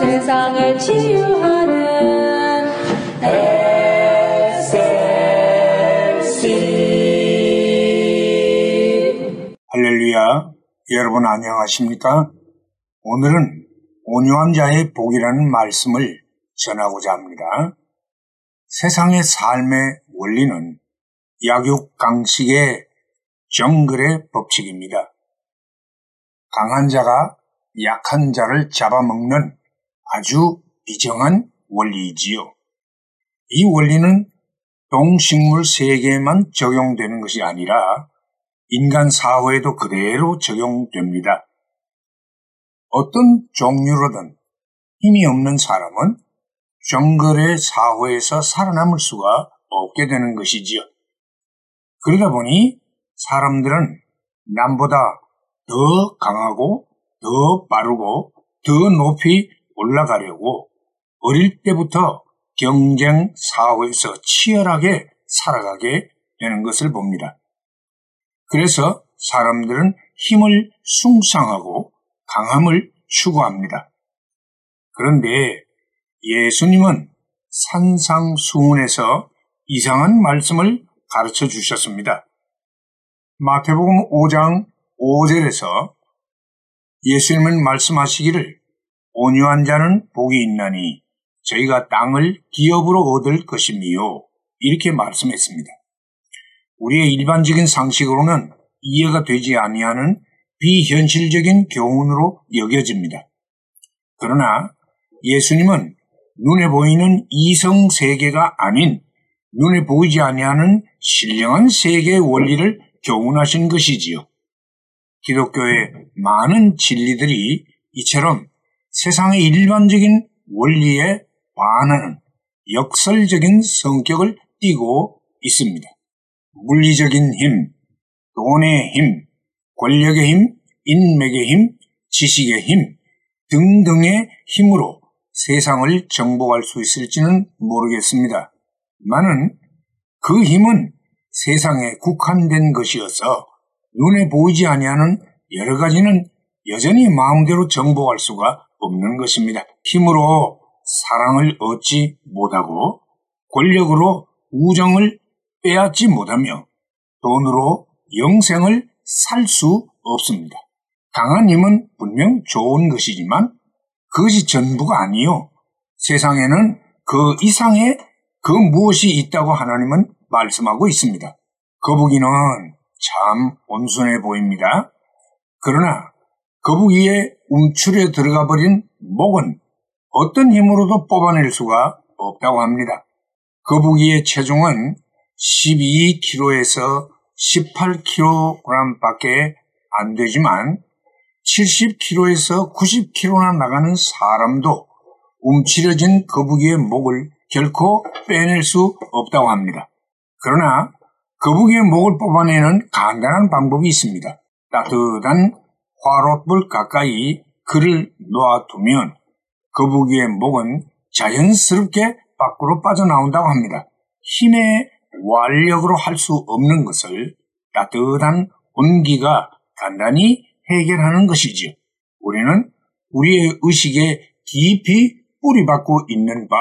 세상을 치유하는 SLC 할렐루야. 여러분 안녕하십니까? 오늘은 온유한 자의 복이라는 말씀을 전하고자 합니다. 세상의 삶의 원리는 약육 강식의 정글의 법칙입니다. 강한 자가 약한 자를 잡아먹는 아주 비정한 원리이지요. 이 원리는 동식물 세계에만 적용되는 것이 아니라 인간 사회에도 그대로 적용됩니다. 어떤 종류로든 힘이 없는 사람은 정글의 사회에서 살아남을 수가 없게 되는 것이지요. 그러다 보니 사람들은 남보다 더 강하고 더 빠르고 더 높이 올라가려고 어릴 때부터 경쟁 사회에서 치열하게 살아가게 되는 것을 봅니다. 그래서 사람들은 힘을 숭상하고 강함을 추구합니다. 그런데 예수님은 산상수훈에서 이상한 말씀을 가르쳐 주셨습니다. 마태복음 5장 5절에서 예수님은 말씀하시기를 온유한 자는 복이 있나니 저희가 땅을 기업으로 얻을 것이니요. 이렇게 말씀했습니다. 우리의 일반적인 상식으로는 이해가 되지 아니하는 비현실적인 교훈으로 여겨집니다. 그러나 예수님은 눈에 보이는 이성 세계가 아닌 눈에 보이지 아니하는 신령한 세계의 원리를 교훈하신 것이지요. 기독교의 많은 진리들이 이처럼 세상의 일반적인 원리에 반하는 역설적인 성격을 띠고 있습니다. 물리적인 힘, 돈의 힘, 권력의 힘, 인맥의 힘, 지식의 힘 등등의 힘으로 세상을 정복할 수 있을지는 모르겠습니다. 많은 그 힘은 세상에 국한된 것이어서 눈에 보이지 아니하는 여러 가지는 여전히 마음대로 정복할 수가 없는 것입니다. 힘으로 사랑을 얻지 못하고 권력으로 우정을 빼앗지 못하며 돈으로 영생을 살 수 없습니다. 강한 힘은 분명 좋은 것이지만 그것이 전부가 아니요. 세상에는 그 이상의 그 무엇이 있다고 하나님은 말씀하고 있습니다. 거북이는 참 온순해 보입니다. 그러나 거북이의 움츠려 들어가 버린 목은 어떤 힘으로도 뽑아낼 수가 없다고 합니다. 거북이의 체중은 12kg에서 18kg 밖에 안 되지만 70kg에서 90kg나 나가는 사람도 움츠려진 거북이의 목을 결코 빼낼 수 없다고 합니다. 그러나 거북이의 목을 뽑아내는 간단한 방법이 있습니다. 따뜻한 화롯불 가까이 그를 놓아두면 거북이의 목은 자연스럽게 밖으로 빠져나온다고 합니다. 힘의 완력으로 할 수 없는 것을 따뜻한 온기가 간단히 해결하는 것이지요. 우리는 우리의 의식에 깊이 뿌리박고 있는 바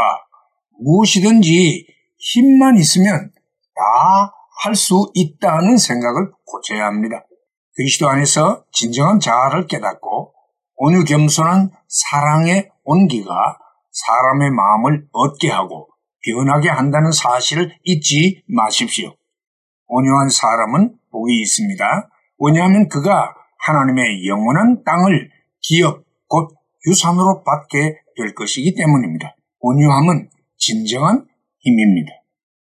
무엇이든지 힘만 있으면 다 할 수 있다는 생각을 고쳐야 합니다. 그리스도 안에서 진정한 자아를 깨닫고 온유 겸손한 사랑의 온기가 사람의 마음을 얻게 하고 변하게 한다는 사실을 잊지 마십시오. 온유한 사람은 복이 있습니다. 왜냐하면 그가 하나님의 영원한 땅을 기업, 곧 유산으로 받게 될 것이기 때문입니다. 온유함은 진정한 힘입니다.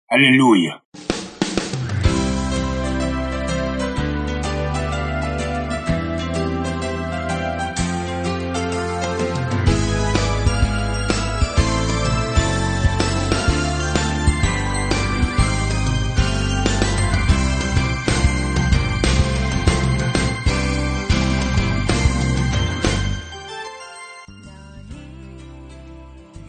할렐루야.